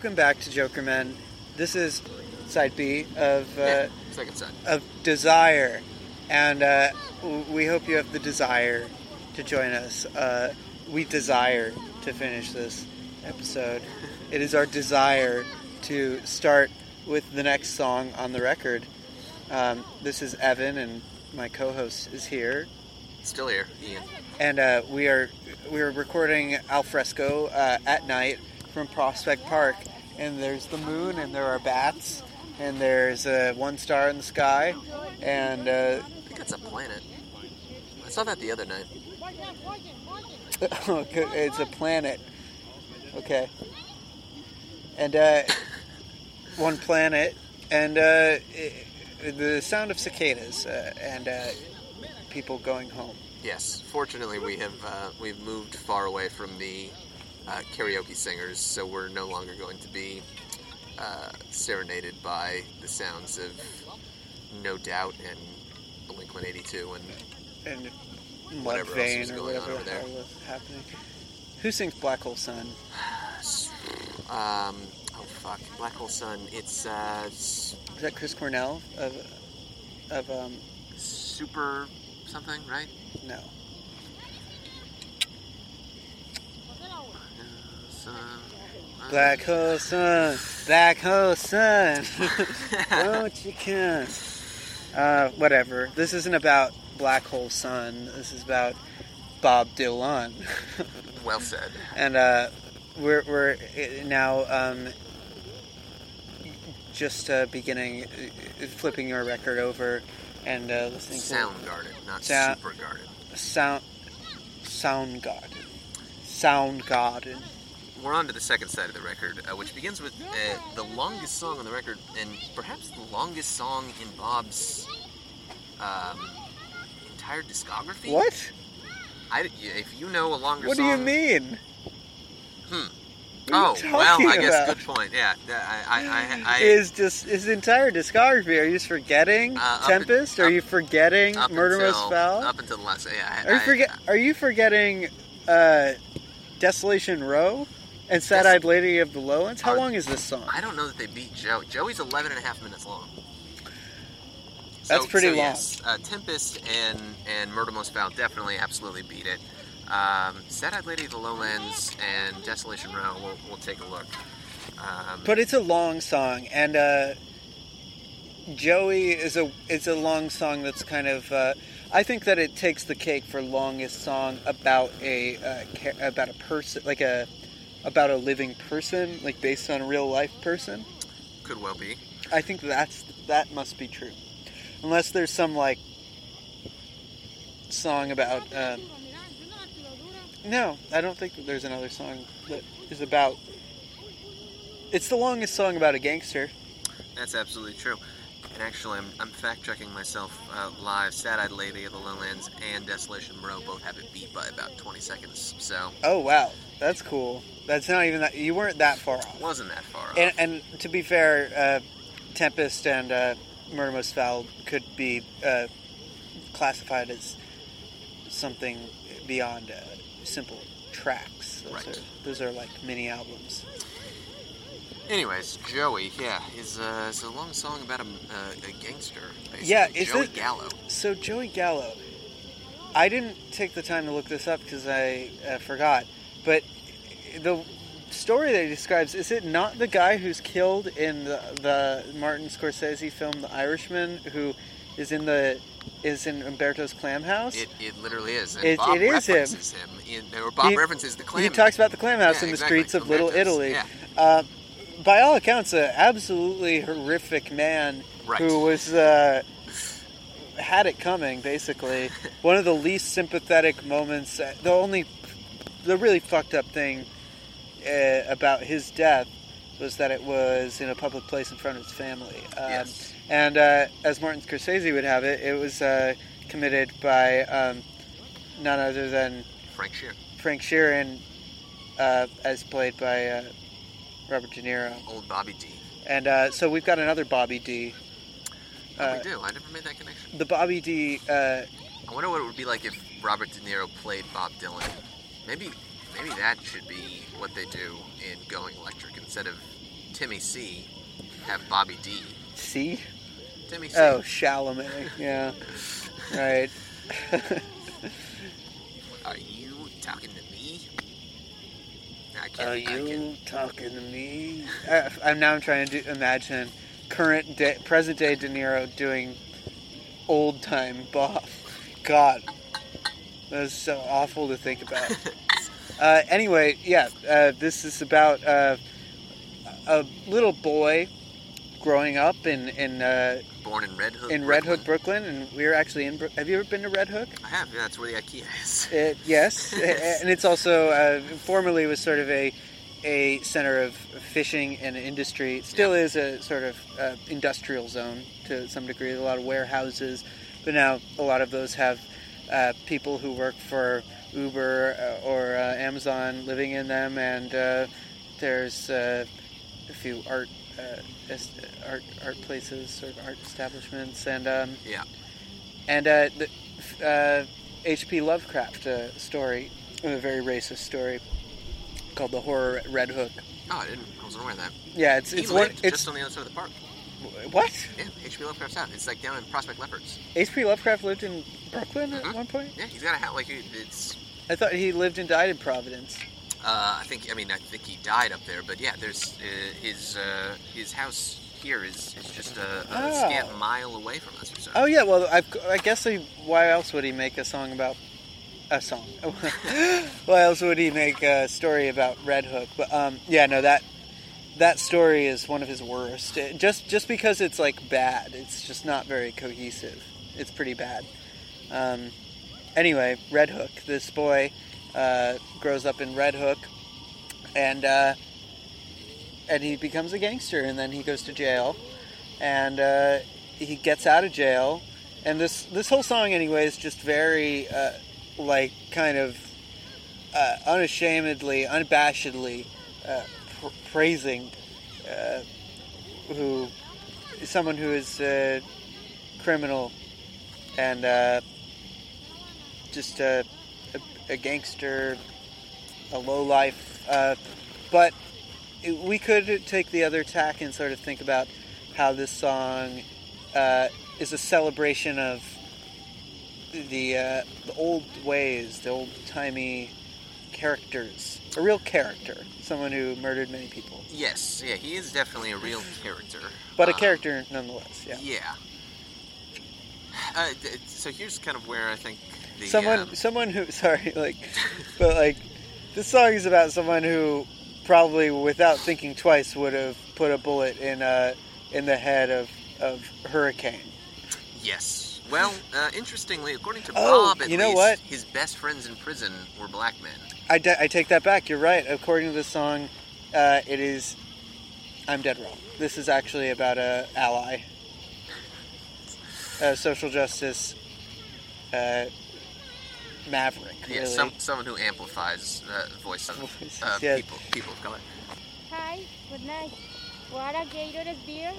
Welcome back to Jokermen. This is side B of uh, Yeah, second side. of Desire, and uh, we hope you have the desire to join us. Uh, we desire to finish this episode. It is our desire to start with the next song on the record. Um, this is Evan, and my co-host is here, Still here, Ian. and uh, we are we are recording al fresco uh, at night from Prospect Park. And there's the moon, and there are bats, and there's uh, one star in the sky, and uh, I think that's a planet. I saw that the other night. It's a planet. Okay. And uh, one planet, and uh, i- the sound of cicadas, uh, and uh, people going home. Yes, fortunately we have uh, we've moved far away from the uh, karaoke singers, so we're no longer going to be uh, serenaded by the sounds of No Doubt and Blink 182 and And Whatever else was going on over there. happening. Who sings Black Hole Sun? um, oh fuck, Black Hole Sun. It's uh, Is that Chris Cornell of of um super something, right? no. Uh, Black Hole Sun, Black Hole Sun. Won't you come? Uh, whatever. This isn't about Black Hole Sun. This is about Bob Dylan. Well said. and uh, we're we're uh, now um, just uh, beginning uh, flipping your record over and uh, listening to Soundgarden, not Sound- Supergarden. to Sound Soundgarden. Soundgarden. We're on to the second side of the record, uh, which begins with uh, the longest song on the record, and perhaps the longest song in Bob's um, entire discography. What? I, if you know a longer song. What do you mean? Hmm. Oh well, I guess about? good point. Yeah, I, I, I, is just his entire discography. Are you just forgetting Uh, Tempest? are up- you forgetting Murder Most Foul? Up until the last, yeah. Are you forget? Are you forgetting uh, Desolation Row and Sad Eyed Lady of the Lowlands? How Are- long is this song? I don't know that they beat Joe. Joey's 11 and a half minutes long. That's pretty long. Yes, uh, Tempest and and Murder Most Foul definitely, absolutely beat it. Um, Sad Eyed Lady of the Lowlands and Desolation Row. We'll, we'll take a look. Um, But it's a long song, and uh, Joey is a it's a long song that's kind of. Uh, I think that it takes the cake for longest song about a uh, about a person like a about a living person like based on a real life person. could well be. I think that's that must be true, unless there's some like song about. Um, no, I don't think that there's another song that is about. It's the longest song about a gangster. That's absolutely true. And actually, I'm, I'm fact checking myself uh, live. Sad Eyed Lady of the Lowlands and Desolation Row both have it beat by about 20 seconds. So, Oh wow, that's cool. That's not even that. You weren't that far off. wasn't that far off. And, and to be fair, uh, Tempest and uh, Murder Most Foul could be uh, classified as something beyond uh, simple tracks. Those, Right. are, those are like mini albums. Anyways, Joey, yeah, is, uh, is a long song about a, uh, a gangster. Basically. Yeah, is Joey it- Gallo. So Joey Gallo, I didn't take the time to look this up because I uh, forgot. But the story that he describes is it not the guy who's killed in the, the Martin Scorsese film The Irishman, who is in the is in Umberto's clam house? It, it literally is. And It- Bob it is him. references him. in, or Bob He- references the clam. he talks about the clam house Yeah, in the exactly. streets of Little Italy. Yeah, Uh, by all accounts, an absolutely horrific man Right. who was uh, had it coming. Basically, one of the least sympathetic moments. uh, The only, the really fucked up thing uh, about his death was that it was in a public place in front of his family. Um, Yes. And uh, as Martin Scorsese would have it, it was uh, committed by um, none other than Frank Shear. Frank Sheeran, uh, as played by uh, Robert De Niro. Old Bobby D. And uh, so we've got another Bobby D. Oh, Uh, we do. I never made that connection. the Bobby D. Uh, I wonder what it would be like if Robert De Niro played Bob Dylan. Maybe maybe that should be what they do in Going Electric instead of Timmy C. Have Bobby D. C. Timmy C. Oh, Chalamet. Yeah. right. Are you talking to me? I can't. Are can't. you talking to me? I, I'm now trying to do, imagine current day, present day De Niro doing old time Bob. God, that is so awful to think about. uh, anyway, yeah, uh, this is about uh, a little boy growing up in in uh, Born in Red Hook. in Red Brooklyn. Hook, Brooklyn, and we are actually in. Have you ever been to Red Hook? I have. Yeah, that's where the IKEA is. It, yes, and it's also uh, formerly was sort of a a center of fishing and industry. It still is a sort of uh, industrial zone to some degree. A lot of warehouses, but now a lot of those have uh, people who work for Uber uh, or uh, Amazon living in them, and uh, there's uh, a few art. Uh, art art places, sort of art establishments, and um, Yeah. and uh, the uh, H.P. Lovecraft uh, story, a very racist story called The Horror at Red Hook. Oh, I didn't. I wasn't aware of that. Yeah, it's He it's one. lived It's just on the other side of the park. what Yeah, H.P. Lovecraft's house. It's like down in Prospect Lefferts. H.P. Lovecraft lived in Brooklyn at Mhm. one point. Yeah, he's got a house. Like it's. I thought he lived and died in Providence. Uh, I think. I mean, I think he died up there. But yeah, there's uh, his uh, his house here is, is just a, a Oh. scant mile away from us or so. Oh yeah, well I, I guess he, why else would he make a song about a song? why else would he make a story about Red Hook? But um, yeah, no that that story is one of his worst. It- just just because it's like bad, it's just not very cohesive. It's pretty bad. Um, anyway, Red Hook. This boy uh, grows up in Red Hook, and uh, and he becomes a gangster, and then he goes to jail, and uh, he gets out of jail, and this this whole song anyway is just very uh, like kind of uh, unashamedly, unabashedly uh, pr- praising who someone who is criminal and just a, gangster, a low life, uh, but it- we could take the other tack and sort of think about how this song uh, is a celebration of the uh, the old ways, the old timey characters, a real character, someone who murdered many people, Yes, yeah, he is definitely a real character. but a Um, character nonetheless. Yeah. Yeah. Uh, so here's kind of where I think the someone, um, someone who, sorry, like, but like, this song is about someone who probably, without thinking twice, would have put a bullet in uh, in the head of of Hurricane. yes. Well, uh, interestingly, according to Oh, Bob, you know least, what? his best friends in prison were black men. I, de- I take that back. You're right. According to the song, uh, it is. I'm dead wrong. This is actually about a ally, a social justice uh, maverick. Yeah, really. some someone who amplifies the voice of uh, yes. people people of color. Hi, good night. Water, Gatorade, beer?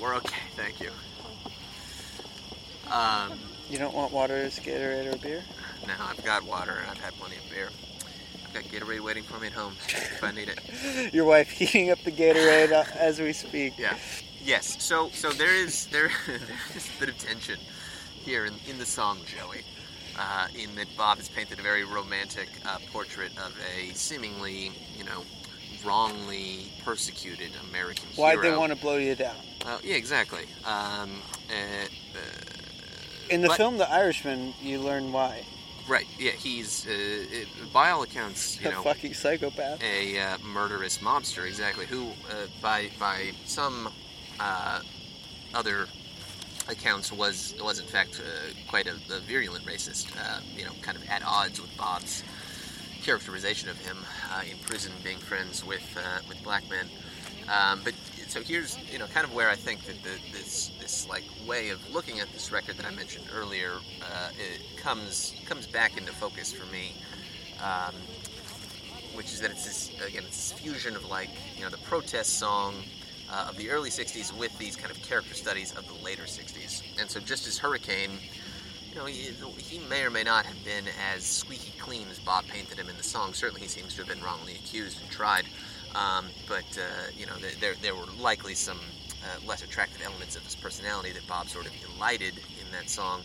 We're okay, thank you. Um, You don't want water, Gatorade, or beer? No, I've got water and I've had plenty of beer. I've got Gatorade waiting for me at home if I need it. Your wife heating up the Gatorade uh, as we speak. Yeah. Yes. So so there is there there is a bit of tension here in, in the song Joey, uh, in that Bob has painted a very romantic uh, portrait of a seemingly you know wrongly persecuted American Why'd hero. they want to blow you down? Uh, yeah, exactly. Um, uh, uh, In the but- film The Irishman, you learn why. right. Yeah, he's uh, it, by all accounts, you a know, fucking psychopath. a uh, murderous mobster, exactly. Who, uh, by by some uh, other accounts, was was in fact uh, quite a, a virulent racist. Uh, you know, kind of at odds with Bob's characterization of him uh, in prison, being friends with uh, with black men. Um, but so here's you know kind of where I think that the, this this like way of looking at this record that I mentioned earlier uh, it comes comes back into focus for me. Um, which is that it's this again it's this fusion of like you know the protest song uh, of the early 60s with these kind of character studies of the later 60s and so just as hurricane you know, he, he may or may not have been as squeaky clean as Bob painted him in the song. Certainly, he seems to have been wrongly accused and tried. Um, but uh, you know, there there were likely some uh, less attractive elements of his personality that Bob sort of elided in that song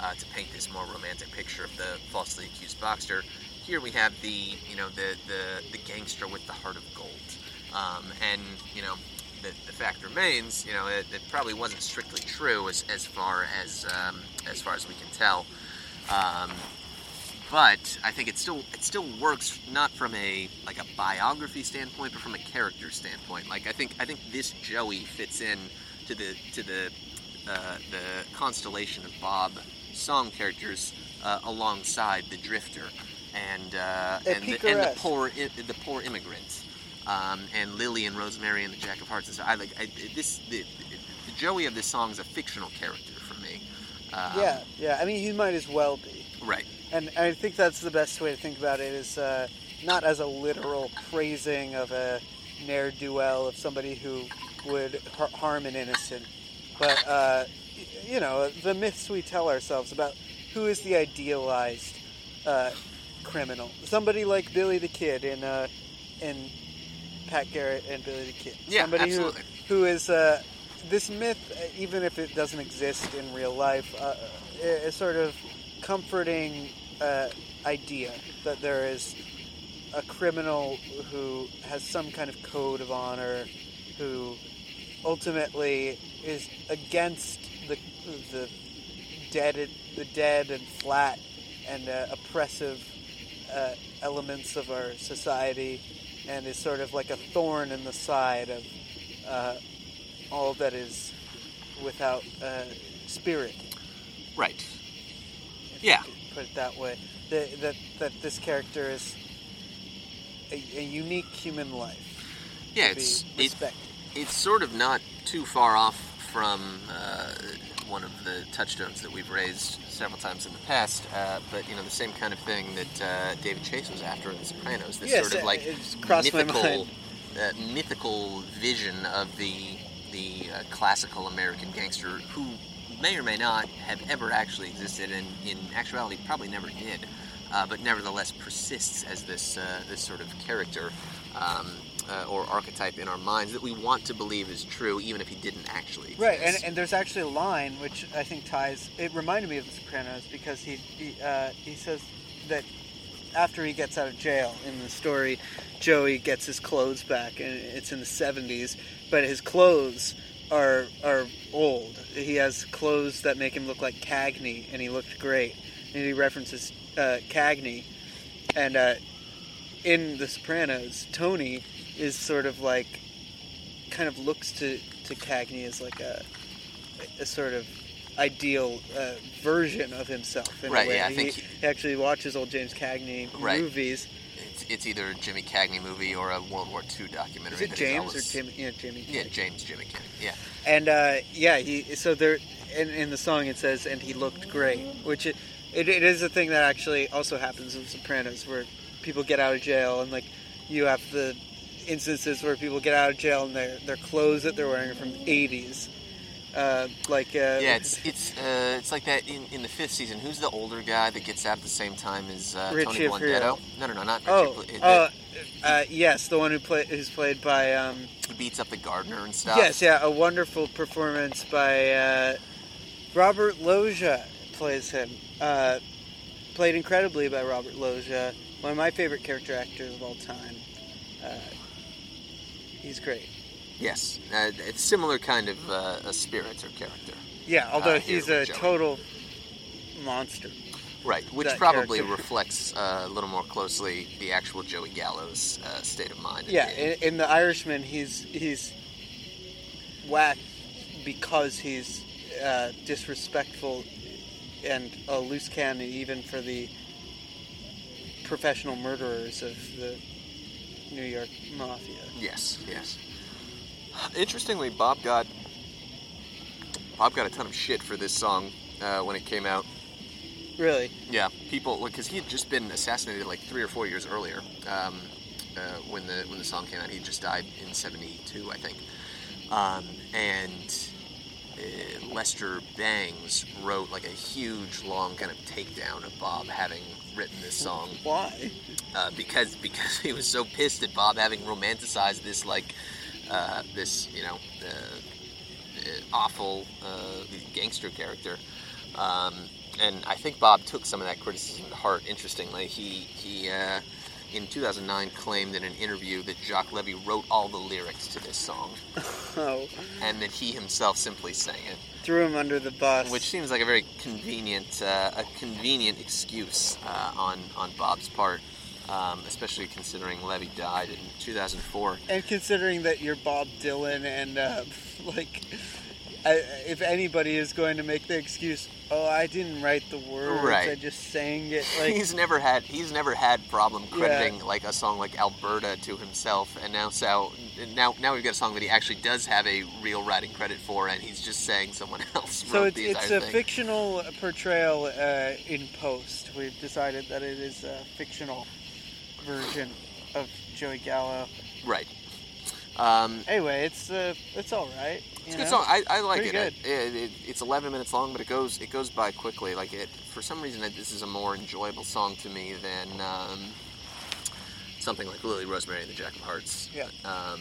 uh, to paint this more romantic picture of the falsely accused Boxster. Here we have the you know the the, the gangster with the heart of gold, um, and you know the, the fact remains, you know, it, it, probably wasn't strictly true as, as far as um, as far as we can tell. Um, but I think it still it still works not from a like a biography standpoint, but from a character standpoint. Like I think I think this Joey fits in to the to the uh, the constellation of Bob song characters uh, alongside the Drifter and uh, and, the, and the poor the poor immigrant um, and Lily and Rosemary and the Jack of Hearts and so I like I, this the, the Joey of this song is a fictional character for me. Um, yeah, yeah. I mean, he might as well be. Right. And I think that's the best way to think about it is uh, not as a literal praising of a ne'er do well of somebody who would har- harm an innocent, but uh, you know the myths we tell ourselves about who is the idealized uh, criminal. Somebody like Billy the Kid in uh, in Pat Garrett and Billy the Kid. Yeah, Somebody absolutely. Who, who is uh, this myth, even if it doesn't exist in real life, uh, is sort of comforting uh, idea that there is a criminal who has some kind of code of honor, who ultimately is against the the dead, the dead and flat and uh, oppressive uh, elements of our society, and is sort of like a thorn in the side of uh, all that is without uh, spirit. Right. Yeah. Put it that way. That that, that this character is a, a unique human life. Yeah, it's it, it's sort of not too far off from uh, one of the touchstones that we've raised several times in the past. Uh, but you know, the same kind of thing that uh, David Chase was after in The Sopranos. This yes, sort of like mythical, uh, mythical vision of the the uh, classical American gangster who may or may not have ever actually existed, and in actuality, probably never did. Uh, but nevertheless persists as this uh, this sort of character um, uh, or archetype in our minds that we want to believe is true, even if he didn't actually. Exist. Right, and, and there's actually a line which I think ties. It reminded me of The Sopranos because he he, uh, he says that after he gets out of jail in the story, Joey gets his clothes back, and it's in the 70s, but his clothes are are old. He has clothes that make him look like Cagney, and he looked great. And he references uh, Cagney, and uh, in The Sopranos, Tony is sort of like, kind of looks to to Cagney as like a a sort of ideal uh, version of himself. In right. A way. Yeah. I he, think he actually watches old James Cagney right. movies. It's, it's, either a Jimmy Cagney movie or a World War II documentary. Is it James always, or Jimmy? Yeah, Jimmy. Yeah, James Jimmy Cagney. Yeah. And uh, yeah, he so there in, in the song it says, and he looked great, which it, it, it is a thing that actually also happens in Sopranos, where people get out of jail and like you have the instances where people get out of jail and their their clothes that they're wearing are from the 80s. Uh, like uh, yeah, it's it's uh, it's like that in, in the fifth season. Who's the older guy that gets out at the same time as uh, Tony Blundetto? No, no, no, not oh, Richie. Oh, uh, yes, the one who play, who's played by. Um, he beats up the gardener and stuff. Yes, yeah, a wonderful performance by uh, Robert Loggia plays him. Uh, played incredibly by Robert Loggia, one of my favorite character actors of all time. Uh, he's great. Yes, uh, it's similar kind of uh, a spirit or character. Yeah, although he's a Joey. total monster. Right, which probably character. reflects uh, a little more closely the actual Joey Gallo's uh, state of mind. Yeah, in, in, The Irishman, he's he's whack because he's uh, disrespectful and a loose cannon even for the professional murderers of the New York Mafia. Yes, yes. Interestingly, Bob got Bob got a ton of shit for this song uh, when it came out. Really? Yeah, people because he had just been assassinated like three or four years earlier um, uh, when the when the song came out. He just died in '72, I think, um, and uh, Lester Bangs wrote like a huge, long kind of takedown of Bob having written this song Why? uh, because because he was so pissed at Bob having romanticized this like uh, this you know awful uh, gangster character. Um, and I think Bob took some of that criticism to heart. Interestingly, he he uh, in 2009 claimed in an interview that Jacques Levy wrote all the lyrics to this song, Oh, and that he himself simply sang it, threw him under the bus. which seems like a very convenient uh, a convenient excuse uh, on on Bob's part, um, especially considering Levy died in 2004. and considering that you're Bob Dylan and uh, like, I, if anybody is going to make the excuse, oh, I didn't write the words, Right. I just sang it. Like, he's never had he's never had problem crediting like a song like Alberta to himself, and now so now now we've got a song that he actually does have a real writing credit for, and he's just saying someone else so wrote it's, it's a thing. fictional portrayal uh, in post. We've decided that it is a fictional version of Joey Gallo. right. Um, Anyway, it's uh, it's all right. it's a good know? song. I, I like it. It, it. It's 11 minutes long, but it goes it goes by quickly. Like it for some reason, this is a more enjoyable song to me than um, something like Lily Rosemary and the Jack of Hearts. Yeah. Um,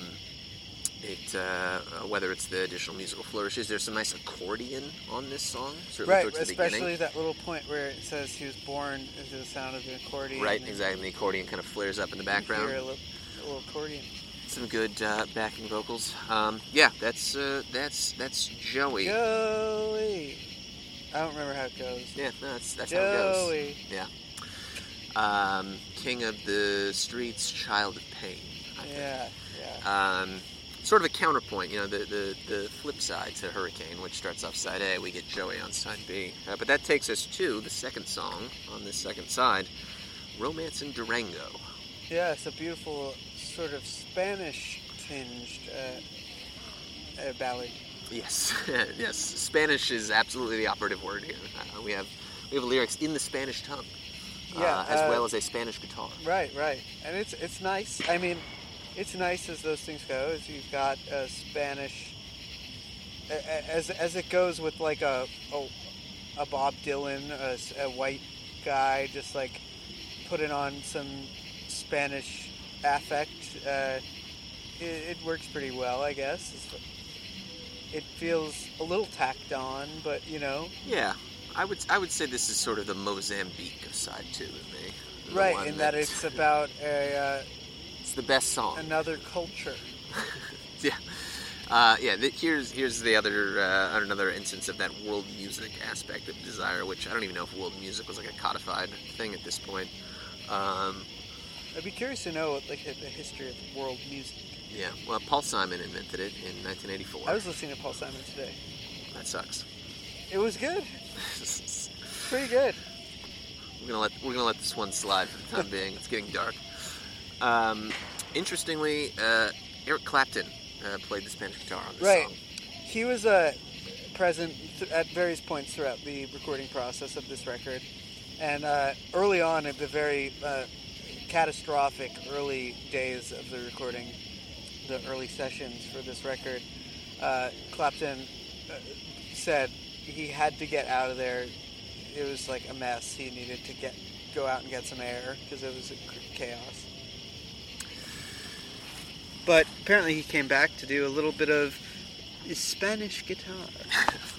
it uh, whether it's the additional musical flourishes, there's some nice accordion on this song. Right, especially beginning. that little point where it says he was born into the sound of the accordion. Right, exactly. The accordion kind of flares up in the background. a little, a little accordion. Some good uh, backing vocals. Um, yeah, that's uh, that's that's Joey. Joey. I don't remember how it goes. Yeah, no, that's that's how it goes. Joey. Yeah. Um, King of the Streets, Child of Pain. I think. Yeah, yeah. Um, sort of a counterpoint, you know, the, the, the flip side to Hurricane, which starts off side A, we get Joey on side B. Uh, but that takes us to the second song on this second side, Romance in Durango. Yeah, it's a beautiful sort of Spanish tinged uh, uh, ballad. Yes, yes. Spanish is absolutely the operative word here. Uh, we have we have lyrics in the Spanish tongue, Yeah, uh, as uh, well as a Spanish guitar. Right, right. And it's it's nice. I mean, it's nice as those things go. As you've got a Spanish, a- a- as as it goes with like a a, a Bob Dylan, a white guy, just like putting on some Spanish affect. Uh, it, it works pretty well, I guess. It feels a little tacked on, but you know, Yeah, I would I would say this is sort of the Mozambique of side two to me. The right in that it's about a uh, it's the best song. another culture. Yeah. Uh, yeah, th- here's here's the other uh, another instance of that world music aspect of Desire, which I don't even know if world music was like a codified thing at this point. Um, I'd be curious to know like the history of world music. yeah, well, Paul Simon invented it in 1984. I was listening to Paul Simon today. That sucks. It was good, pretty good. we're gonna let we're gonna let this one slide for the time being. It's getting dark. Um, interestingly, uh, Eric Clapton uh, played the Spanish guitar on this Right. song. He was uh, present th- at various points throughout the recording process of this record, and uh, early on at the very uh, catastrophic early days of the recording, the early sessions for this record, uh, Clapton uh, said he had to get out of there. It was like a mess. He needed to get go out and get some air because it was chaos. But apparently he came back to do a little bit of Spanish guitar.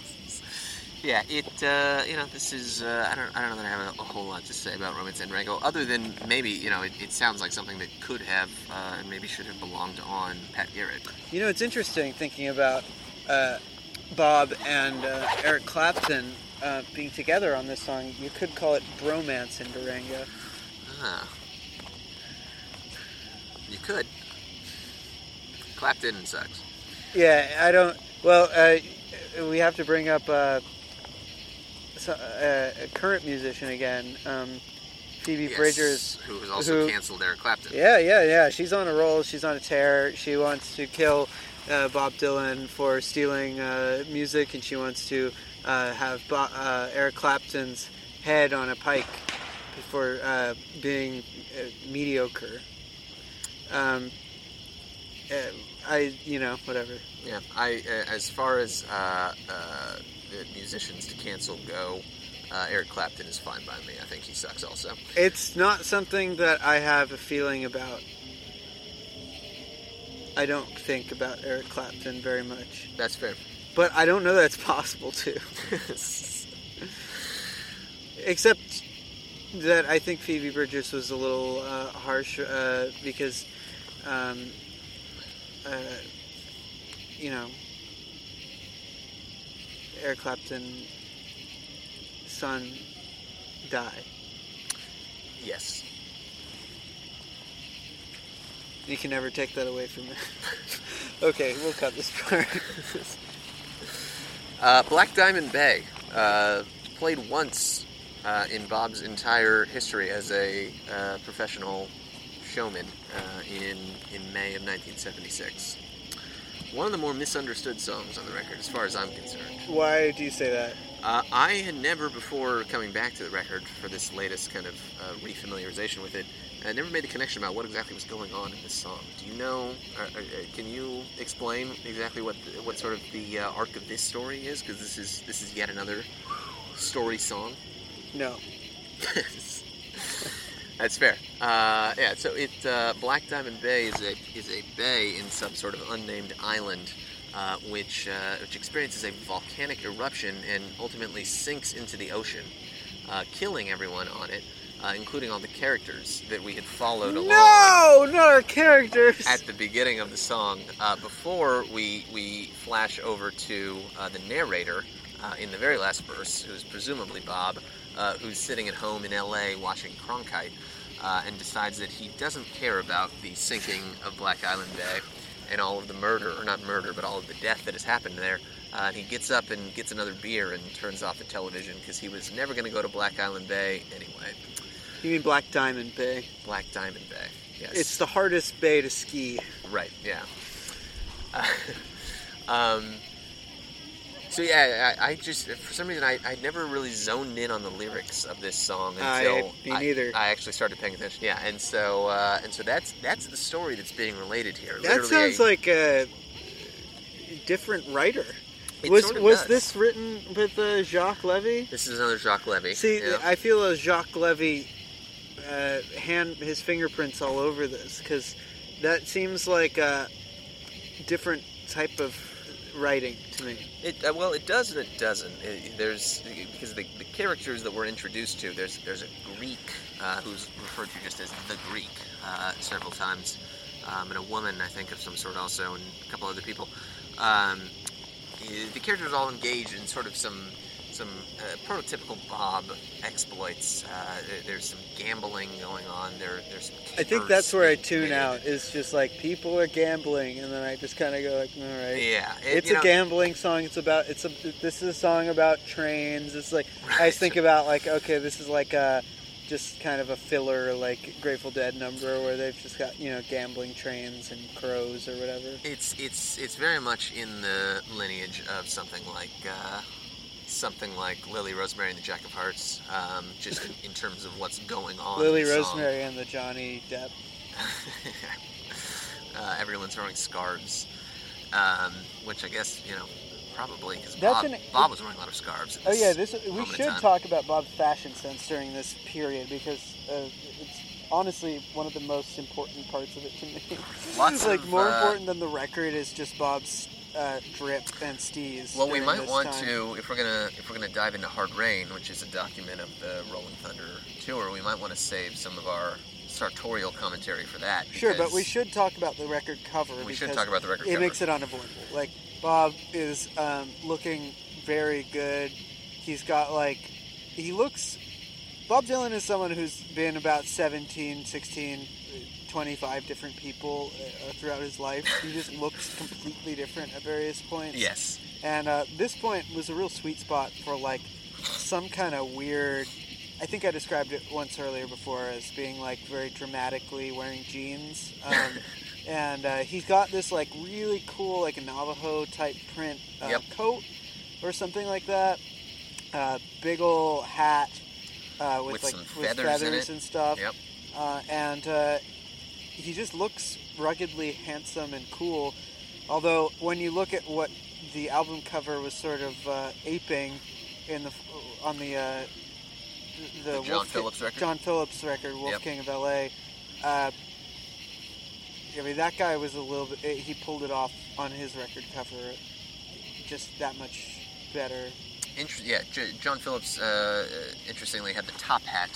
Yeah, it. Uh, you know, this is. Uh, I don't. I don't know that I have a, a whole lot to say about Romance in Durango, other than maybe you know, it, it sounds like something that could have uh, and maybe should have belonged on Pat Garrett. You know, it's interesting thinking about uh, Bob and uh, Eric Clapton uh, being together on this song. You could call it bromance in Durango. Ah. You could. Clapton sucks. Yeah, I don't. Well, uh, we have to bring up uh, so, uh, a current musician again, um, Phoebe Yes, Bridgers. who has also who- canceled Eric Clapton. Yeah, yeah, yeah. She's on a roll. She's on a tear. She wants to kill uh, Bob Dylan for stealing uh, music, and she wants to uh, have uh, Eric Clapton's head on a pike before uh, being uh, mediocre. Um, uh, I you know whatever. Yeah, I uh, as far as uh, uh, the musicians to cancel go, uh, Eric Clapton is fine by me. I think he sucks also. It's not something that I have a feeling about. I don't think about Eric Clapton very much, That's fair. but I don't know that's possible too. Except that I think Phoebe Bridgers was a little uh, harsh uh, because, um, uh, you know, Eric Clapton's son died. yes. You can never take that away from me. okay, we'll cut this part. Uh, Black Diamond Bay uh, played once uh, in Bob's entire history as a uh, professional showman uh, in in May of 1976. One of the more misunderstood songs on the record, as far as I'm concerned. Why do you say that? Uh, I had never, before coming back to the record for this latest kind of uh, refamiliarization with it, I never made the connection about what exactly was going on in this song. Do you know? Uh, uh, can you explain exactly what the, what sort of the uh, arc of this story is? Because this is this is yet another story song. No. That's fair. Uh, yeah. So it uh, Black Diamond Bay is a is a bay in some sort of unnamed island, uh, which uh, which experiences a volcanic eruption and ultimately sinks into the ocean, uh, killing everyone on it, uh, including all the characters that we had followed along No, not our characters. at the beginning of the song. Uh, before we we flash over to uh, the narrator uh, in the very last verse, who's presumably Bob, uh, who's sitting at home in L.A. watching Cronkite, uh, and decides that he doesn't care about the sinking of Black Island Bay and all of the murder, or not murder, but all of the death that has happened there. Uh, and he gets up and gets another beer and turns off the television because he was never going to go to Black Island Bay anyway. you mean Black Diamond Bay? Black Diamond Bay. Yes. It's the hardest bay to ski. Right. Yeah. um. So yeah, I, I just for some reason I, I never really zoned in on the lyrics of this song I- until me neither. I actually started paying attention. Yeah, and so uh, and so that's that's the story that's being related here. That Literally sounds a- like a different writer. It was sort of was does. this written with uh, Jacques Levy? This is another Jacques Levy. See, yeah. I feel a Jacques Levy uh, hand his fingerprints all over this because that seems like a different type of writing to me. It, uh, well, it does and it doesn't. It, there's because the, the characters that we're introduced to. There's there's a Greek uh, who's referred to just as the Greek uh, several times, um, and a woman I think of some sort also, and a couple other people. Um, the characters all engage in sort of some some uh, prototypical Bob exploits. Uh, there's some gambling going on. There there's some. I think that's where I tune out. Is just like people are gambling, and then I just kind of go like, all right. Yeah, it- It's a know- gambling song. It's about it's a this is a song about trains. It's like I just think about like okay, this is like a just kind of a filler like Grateful Dead number where they've just got you know gambling trains and crows or whatever. It's it's it's very much in the lineage of something like uh, something like Lily Rosemary and the Jack of Hearts, um, just in, in terms of what's going on. Lily in the song. Rosemary and the Johnny Depp. uh, everyone's throwing scarves, um, which I guess you know probably because Bob, an- Bob was wearing a lot of scarves. Oh yeah, this we should talk about Bob's fashion sense during this period because uh, it's honestly one of the most important parts of it to me. Lots like of, more uh, important than the record is just Bob's uh, drip and steez. Well, we might want time. to, if we're gonna, if we're gonna dive into Hard Rain, which is a document of the Rolling Thunder tour, we might want to save some of our sartorial commentary for that. Sure, but we should talk about the record cover. We should talk about the record It cover. makes it unavoidable. Like Bob is um, looking very good. He's got like he looks. Bob Dylan is someone who's been about 17, 16, 25 different people uh, throughout his life. He just looks completely different at various points. Yes. And uh, this point was a real sweet spot for like some kind of weird. I think I described it once earlier before as being like very dramatically wearing jeans. Um, and uh, he's got this like really cool like a Navajo type print uh, Yep. coat or something like that. Uh, big ol' hat uh, with, With like with feathers in feathers it. and stuff. Yep. Uh, and uh, he just looks ruggedly handsome and cool. Although when you look at what the album cover was sort of uh, aping in the on the uh, the, The John Wolf- Phillips record? John Phillips record, Wolf Yep. King of L.A. Uh, I mean, that guy was a little bit. He pulled it off on his record cover, just that much better. Inter- yeah, J- John Phillips, uh, interestingly, had the top hat.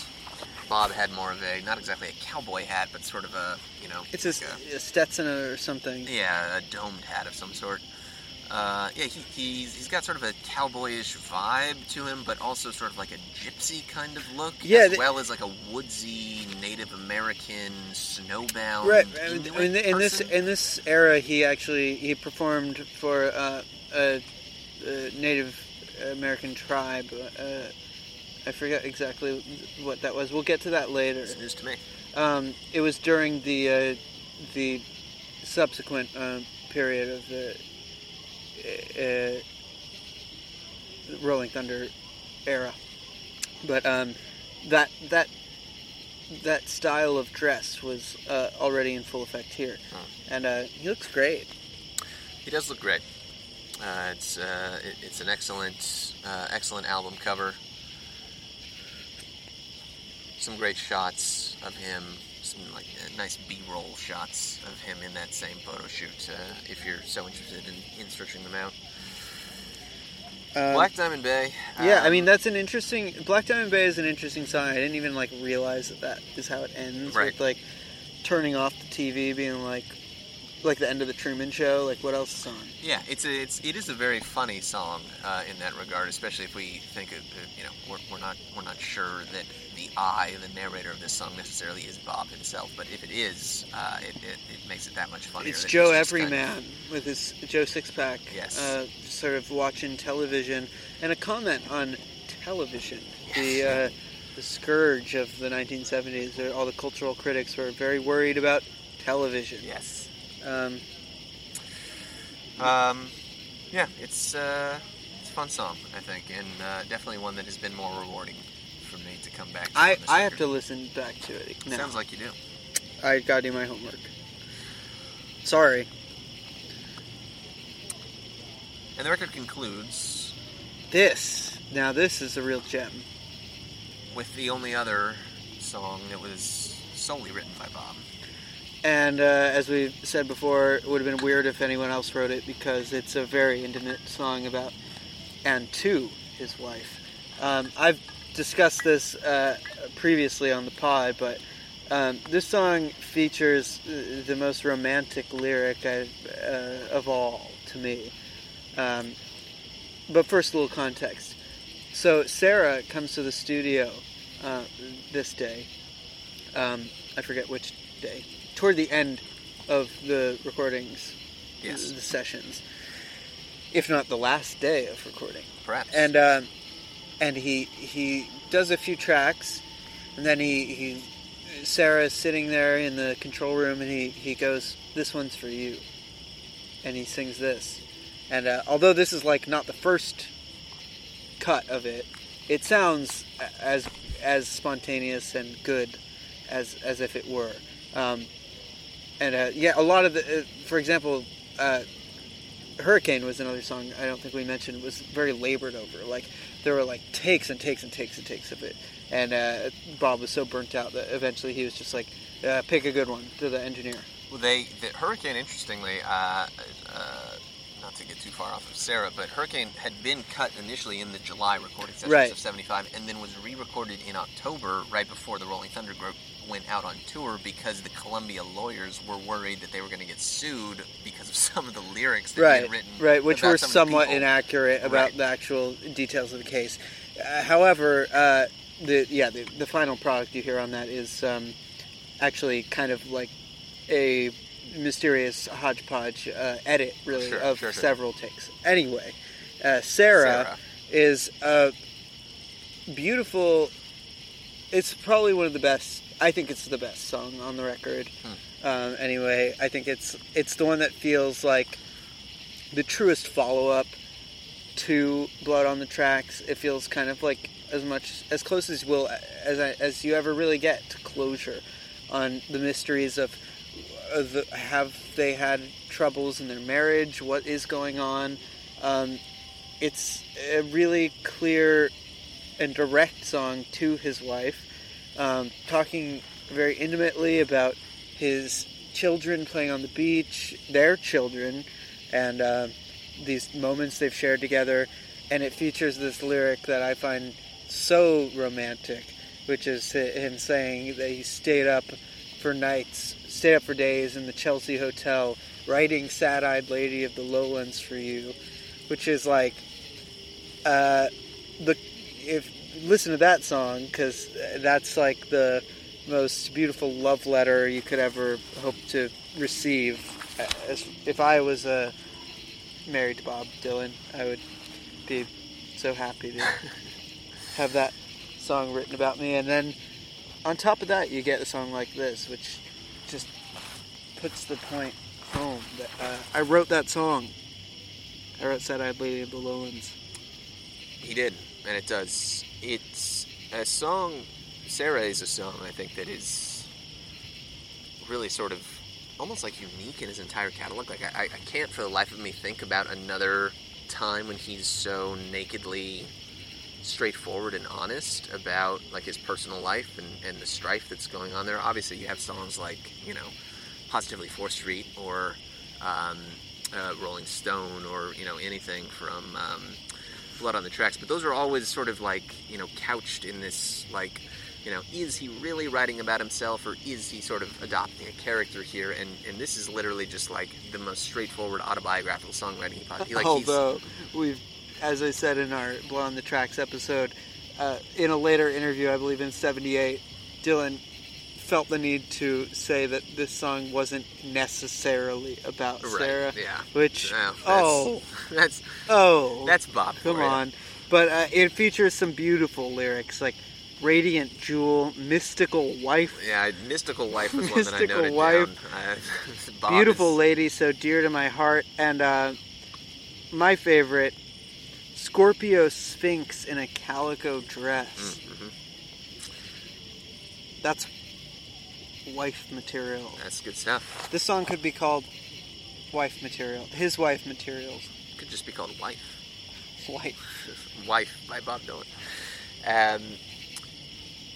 Bob had more of a, not exactly a cowboy hat, but sort of a, you know, It's a, like a Stetson or something. yeah, a domed hat of some sort. Uh, yeah, he, he's, he's got sort of a cowboyish vibe to him, but also sort of like a gypsy kind of look, Yeah, as well as like a woodsy Native American snowbound. Right. I mean, Inuit in, this in this era, he actually he performed for uh, a, a Native American tribe. Uh, I forget exactly what that was. We'll get to that later. It's news to me. Um, it was during the uh, the subsequent uh, period of the uh, Rolling Thunder era, but um, that that that style of dress was uh, already in full effect here, Huh. and uh, he looks great. He does look great. Uh, it's uh, it, it's an excellent uh, excellent album cover. Some great shots of him. Some like uh, nice B-roll shots of him in that same photo shoot. Uh, if you're so interested in, in searching them out. Um, Black Diamond Bay. yeah, I um, mean that's an interesting. Black Diamond Bay is an interesting song. I didn't even like realize that that is how it ends. Right. With like turning off the TV, being like, like the end of the Truman Show. Like what else is on? Yeah, it's a, it's it is a very funny song uh, in that regard, especially if we think of uh, you know we're, we're not we're not sure that the I, the narrator of this song, necessarily is Bob himself, but if it is, uh, it, it, it makes it that much funnier. It's Joe kind of- Everyman with his Joe Sixpack. Yes. Uh, sort of watching television and a comment on television. The uh, the scourge of the 1970s. All the cultural critics were very worried about television. Yes. Um, Um, yeah, it's uh, it's a fun song, I think, and uh, definitely one that has been more rewarding for me to come back to. I I have to listen back to it now. Sounds like you do. I gotta do my homework. Sorry. And the record concludes This now this is a real gem. with the only other song that was solely written by Bob. And uh, as we've said before, it would have been weird if anyone else wrote it because it's a very intimate song about and to his wife. Um, I've discussed this uh, previously on the pod, but um, this song features uh, the most romantic lyric I've, uh, of all to me. Um, but first, a little context. So Sara comes to the studio uh, this day. Um, I forget which day. Toward the end of the recordings, Yes. the sessions, if not the last day of recording. Perhaps. And um, and he he does a few tracks, and then he he Sara's sitting there in the control room, and he he goes, "This one's for you," and he sings this. And uh, although this is like not the first cut of it, it sounds as as spontaneous and good as as if it were. Um, and uh, yeah, a lot of the, uh, for example, uh, Hurricane was another song I don't think we mentioned was very labored over. Like there were like takes and takes and takes and takes of it, and uh, Bob was so burnt out that eventually he was just like, uh, "Pick a good one" to the engineer. Well, they the Hurricane, interestingly, uh, uh, not to get too far off of Sara, but Hurricane had been cut initially in the July recording sessions Right. of '75, and then was re-recorded in October, right before the Rolling Thunder group went out on tour, because the Columbia lawyers were worried that they were going to get sued because of some of the lyrics that right, had written, right, which were some somewhat inaccurate about Right. the actual details of the case. Uh, however, uh, the yeah, the, the final product you hear on that is um, actually kind of like a mysterious hodgepodge uh, edit, really, Sure, of sure, sure. several takes. Anyway, uh, Sara, Sara. is a beautiful. It's probably one of the best. I think it's the best song on the record. Hmm. Um, anyway, I think it's it's the one that feels like the truest follow up to Blood on the Tracks. It feels kind of like as much as close as you will as I, as you ever really get to closure on the mysteries of the, have they had troubles in their marriage? What is going on? Um, it's a really clear and direct song to his wife, um, talking very intimately about his children playing on the beach, their children, and uh, these moments they've shared together. And it features this lyric that I find so romantic, which is him saying that he stayed up for nights, stayed up for days in the Chelsea Hotel, writing "Sad Eyed Lady of the Lowlands" for you, which is like, uh, the if listen to that song because that's like the most beautiful love letter you could ever hope to receive. As if I was uh, married to Bob Dylan, I would be so happy to have that song written about me. And then on top of that, you get a song like this, which puts the point home. That uh, I wrote that song. I wrote "Sad Eyed Lady of the Lowlands." He did, and it does. It's a song. Sara is a song I think that is really sort of almost like unique in his entire catalog. Like I, I can't for the life of me think about another time when he's so nakedly straightforward and honest about like his personal life and, and the strife that's going on there. Obviously, you have songs like you know, Positively 4th Street or um, uh, Rolling Stone or you know anything from um, Blood on the Tracks, but those are always sort of like you know couched in this like you know, is he really writing about himself or is he sort of adopting a character here? And, and this is literally just like the most straightforward autobiographical songwriting he possibly. Like Although we've, as I said in our Blood on the Tracks episode, uh, in a later interview, I believe in '78, Dylan felt the need to say that this song wasn't necessarily about right, Sara. Yeah. Which No, that's, oh that's oh that's Bob. come on, but uh, it features some beautiful lyrics like "Radiant Jewel," "Mystical Wife." Yeah, mystical wife was one that I Mystical noted wife. down. Beautiful is- lady so dear to my heart and uh, my favorite scorpio sphinx in a calico dress Mhm. that's wife material That's good stuff. this song could be called wife material his wife materials Could just be called Wife. wife Wife by Bob Dylan. Um,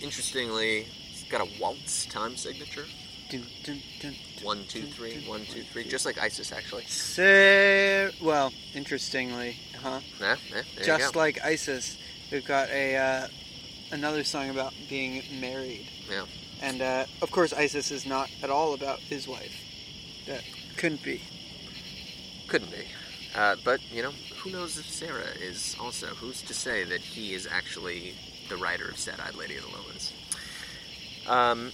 interestingly, it's got a waltz time signature. dun, dun, dun, One, two, three, one, two, three. Just like Isis, actually. Sara, well interestingly huh Yeah, yeah, there just you go. like Isis we've got a uh, another song about being married Yeah. And uh, of course, Isis is not at all about his wife. That couldn't be. Couldn't be. Uh, but, you know, who knows if Sara is also? Who's to say that he is actually the writer of Sad Eyed Lady of the Lowlands? Um,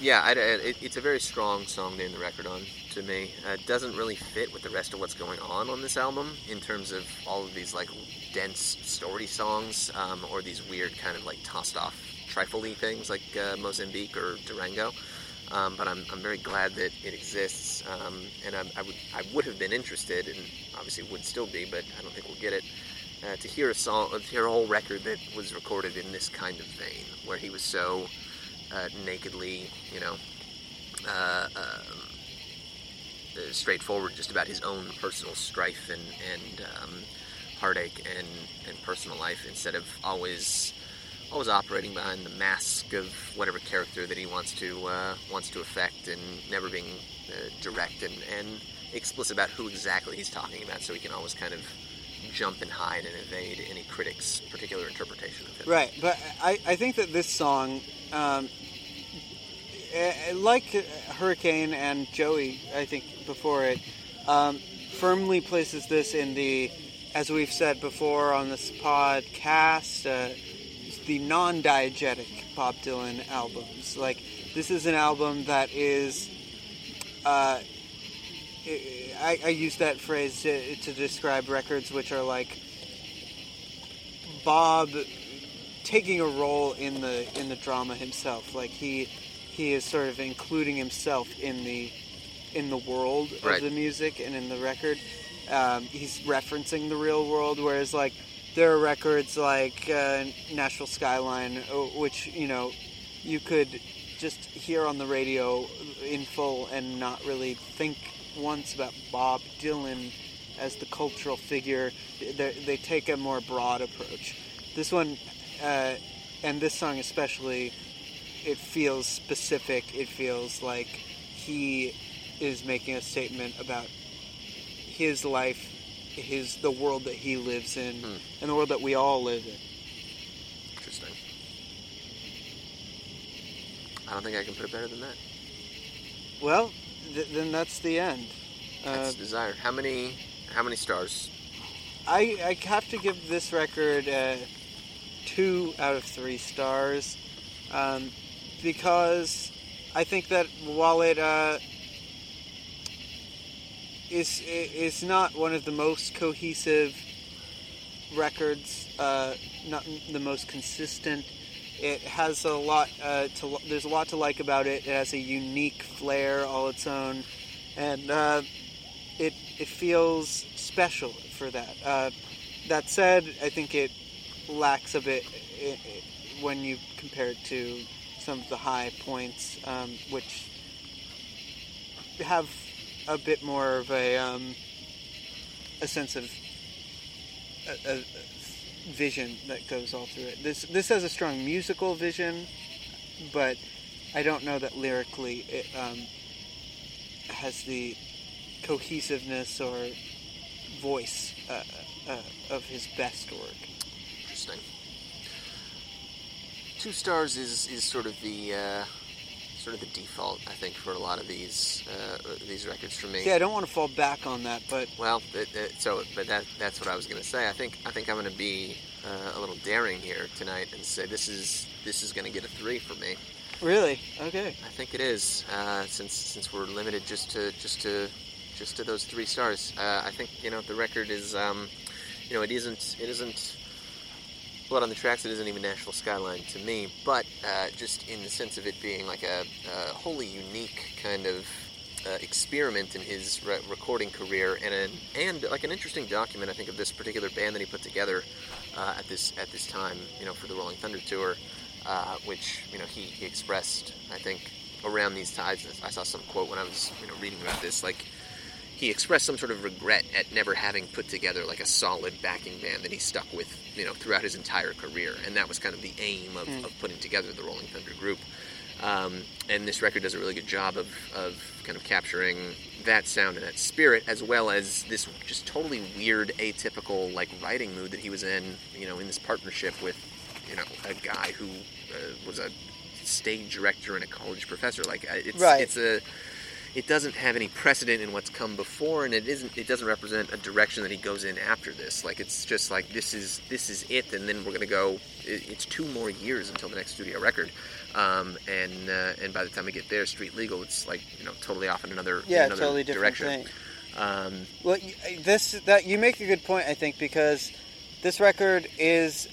yeah, I, it, it's a very strong song to end the record on to me. Uh, it doesn't really fit with the rest of what's going on on this album in terms of all of these, like, dense story songs um, or these weird kind of, like, tossed off trifle-y things like uh, Mozambique or Durango. Um, but I'm, I'm very glad that it exists, um, and I, I would I would have been interested, and obviously would still be, but I don't think we'll get it. Uh, to hear a song, to hear a whole record that was recorded in this kind of vein, where he was so uh, nakedly, you know, uh, um, uh, straightforward, just about his own personal strife and and um, heartache and and personal life, instead of always always operating behind the mask of whatever character that he wants to uh, wants to affect, and never being uh, direct and, and explicit about who exactly he's talking about, so he can always kind of jump and hide and evade any critic's particular interpretation of him. Right, but I, I think that this song, um, eh, like Hurricane and Joey, I think before it, um, firmly places this in the, as we've said before on this podcast, uh, the non-diegetic Bob Dylan albums. Like this is an album that is. Uh, I, I use that phrase to, to describe records which are like Bob taking a role in the in the drama himself. Like he he is sort of including himself in the in the world of the music and in the record. Um, he's referencing the real world, whereas like there are records like uh, Nashville Skyline, uh, which you know you could just hear on the radio in full and not really think once about Bob Dylan as the cultural figure. They, they take a more broad approach. This one, uh, and this song especially, it feels specific. It feels like he is making a statement about his life, his the world that he lives in, Hmm. and the world that we all live in. Interesting. I don't think I can put it better than that. Well, th- then that's the end. Uh, desire. How many? How many stars? I, I have to give this record uh, two out of three stars um, because I think that while it uh, is is not one of the most cohesive records, uh, not the most consistent. It has a lot uh, to. There's a lot to like about it. It has a unique flair all its own, and uh, it it feels special for that. Uh, that said, I think it lacks a bit i i when you compare it to some of the high points, um, which have a bit more of a um, a sense of a, a, vision that goes all through it. This this has a strong musical vision, but I don't know that lyrically it um, has the cohesiveness or voice uh, uh, of his best work. Interesting. Two stars is is sort of the uh, sort of the default, I think, for a lot of these uh, these records for me. Yeah, I don't want to fall back on that, but Well, it, it, so but that that's what I was going to say. I think I think I'm going to be uh, a little daring here tonight and say this is this is going to get a three for me. really, okay. I think it is uh, since since we're limited just to just to just to those three stars. Uh, I think you know the record is um, you know it isn't it isn't blood on the tracks. It isn't even Nashville Skyline to me, but uh, just in the sense of it being like a, a wholly unique kind of uh, experiment in his re- recording career, and an, and like an interesting document, I think, of this particular band that he put together uh, at this at this time, you know, for the Rolling Thunder tour, uh, which you know he, he expressed, I think, around these times. I saw some quote when I was you know reading about this, like he expressed some sort of regret at never having put together like a solid backing band that he stuck with, you know, throughout his entire career, and that was kind of the aim of, Mm. of putting together the Rolling Thunder group. Um, and this record does a really good job of, of kind of capturing that sound and that spirit, as well as this just totally weird, atypical like writing mood that he was in, you know, in this partnership with, you know, a guy who uh, was a stage director and a college professor. Like uh, it's Right. it's a it doesn't have any precedent in what's come before, and it isn't. It doesn't represent a direction that he goes in after this. Like it's just like this is this is it, and then we're gonna go. It, it's two more years until the next studio record, um, and uh, and by the time we get there, Street Legal, it's like you know totally off in another in Yeah, another totally different direction. thing. Um, Well, this that you make a good point, I think, because this record is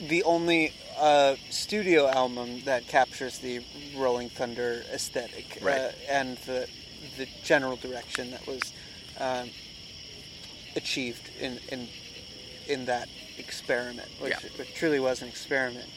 the only uh, studio album that captures the Rolling Thunder aesthetic Right. uh, and the the general direction that was um, achieved in in in that experiment, which, Yeah. which truly was an experiment.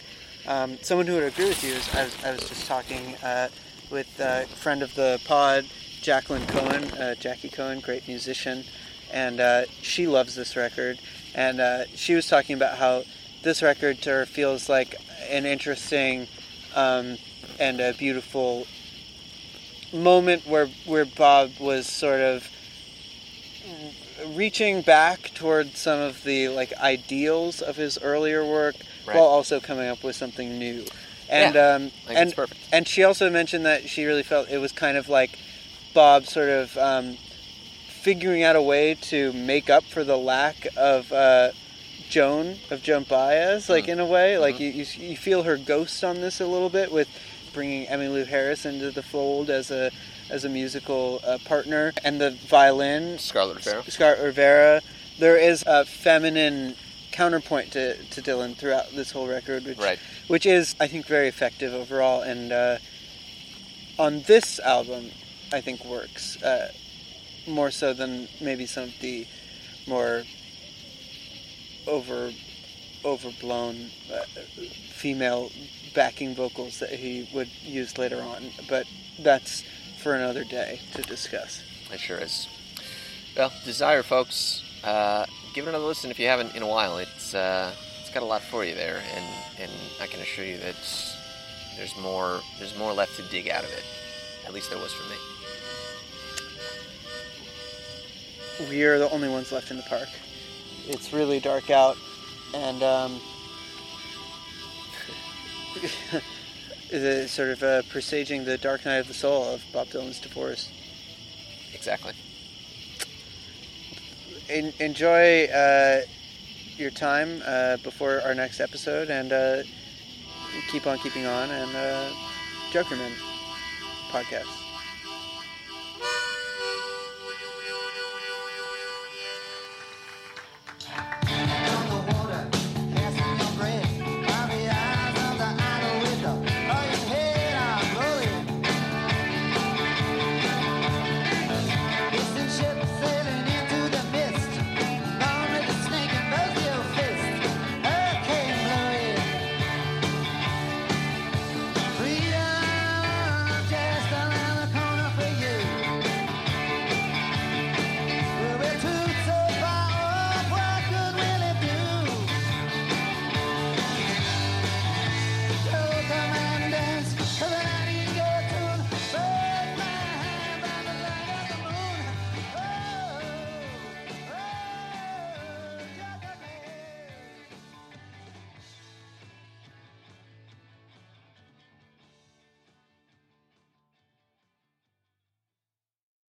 Um, someone who would agree with you is I was, I was just talking uh, with a friend of the pod, Jacqueline Cohen, uh, Jackie Cohen, great musician, and uh, she loves this record. And uh, she was talking about how this record to her feels like an interesting um, and a beautiful moment where where Bob was sort of reaching back toward some of the like ideals of his earlier work Right. while also coming up with something new. And Yeah, um, and and she also mentioned that she really felt it was kind of like Bob sort of um, figuring out a way to make up for the lack of uh, Joan of Joan Baez, like Mm. in a way, like Mhm. you, you you feel her ghost on this a little bit with bringing Emmylou Harris into the fold as a as a musical uh, partner, and the violin Scarlett O'Hara. Scarlett Rivera. There is a feminine counterpoint to, to Dylan throughout this whole record, which Right. which is I think very effective overall, and uh, on this album, I think works uh, more so than maybe some of the more over overblown uh, female backing vocals that he would use later on. But that's for another day to discuss. It sure is. Well, Desire, folks, uh, give it another listen if you haven't in a while. It's uh, it's got a lot for you there, and and I can assure you that there's more there's more left to dig out of it. At least there was for me. We are the only ones left in the park. It's really dark out, and um, the sort of uh, presaging the dark night of the soul of Bob Dylan's divorce. Exactly. En- enjoy uh, your time uh, before our next episode, and uh, keep on keeping on. And uh, Jokermen podcast.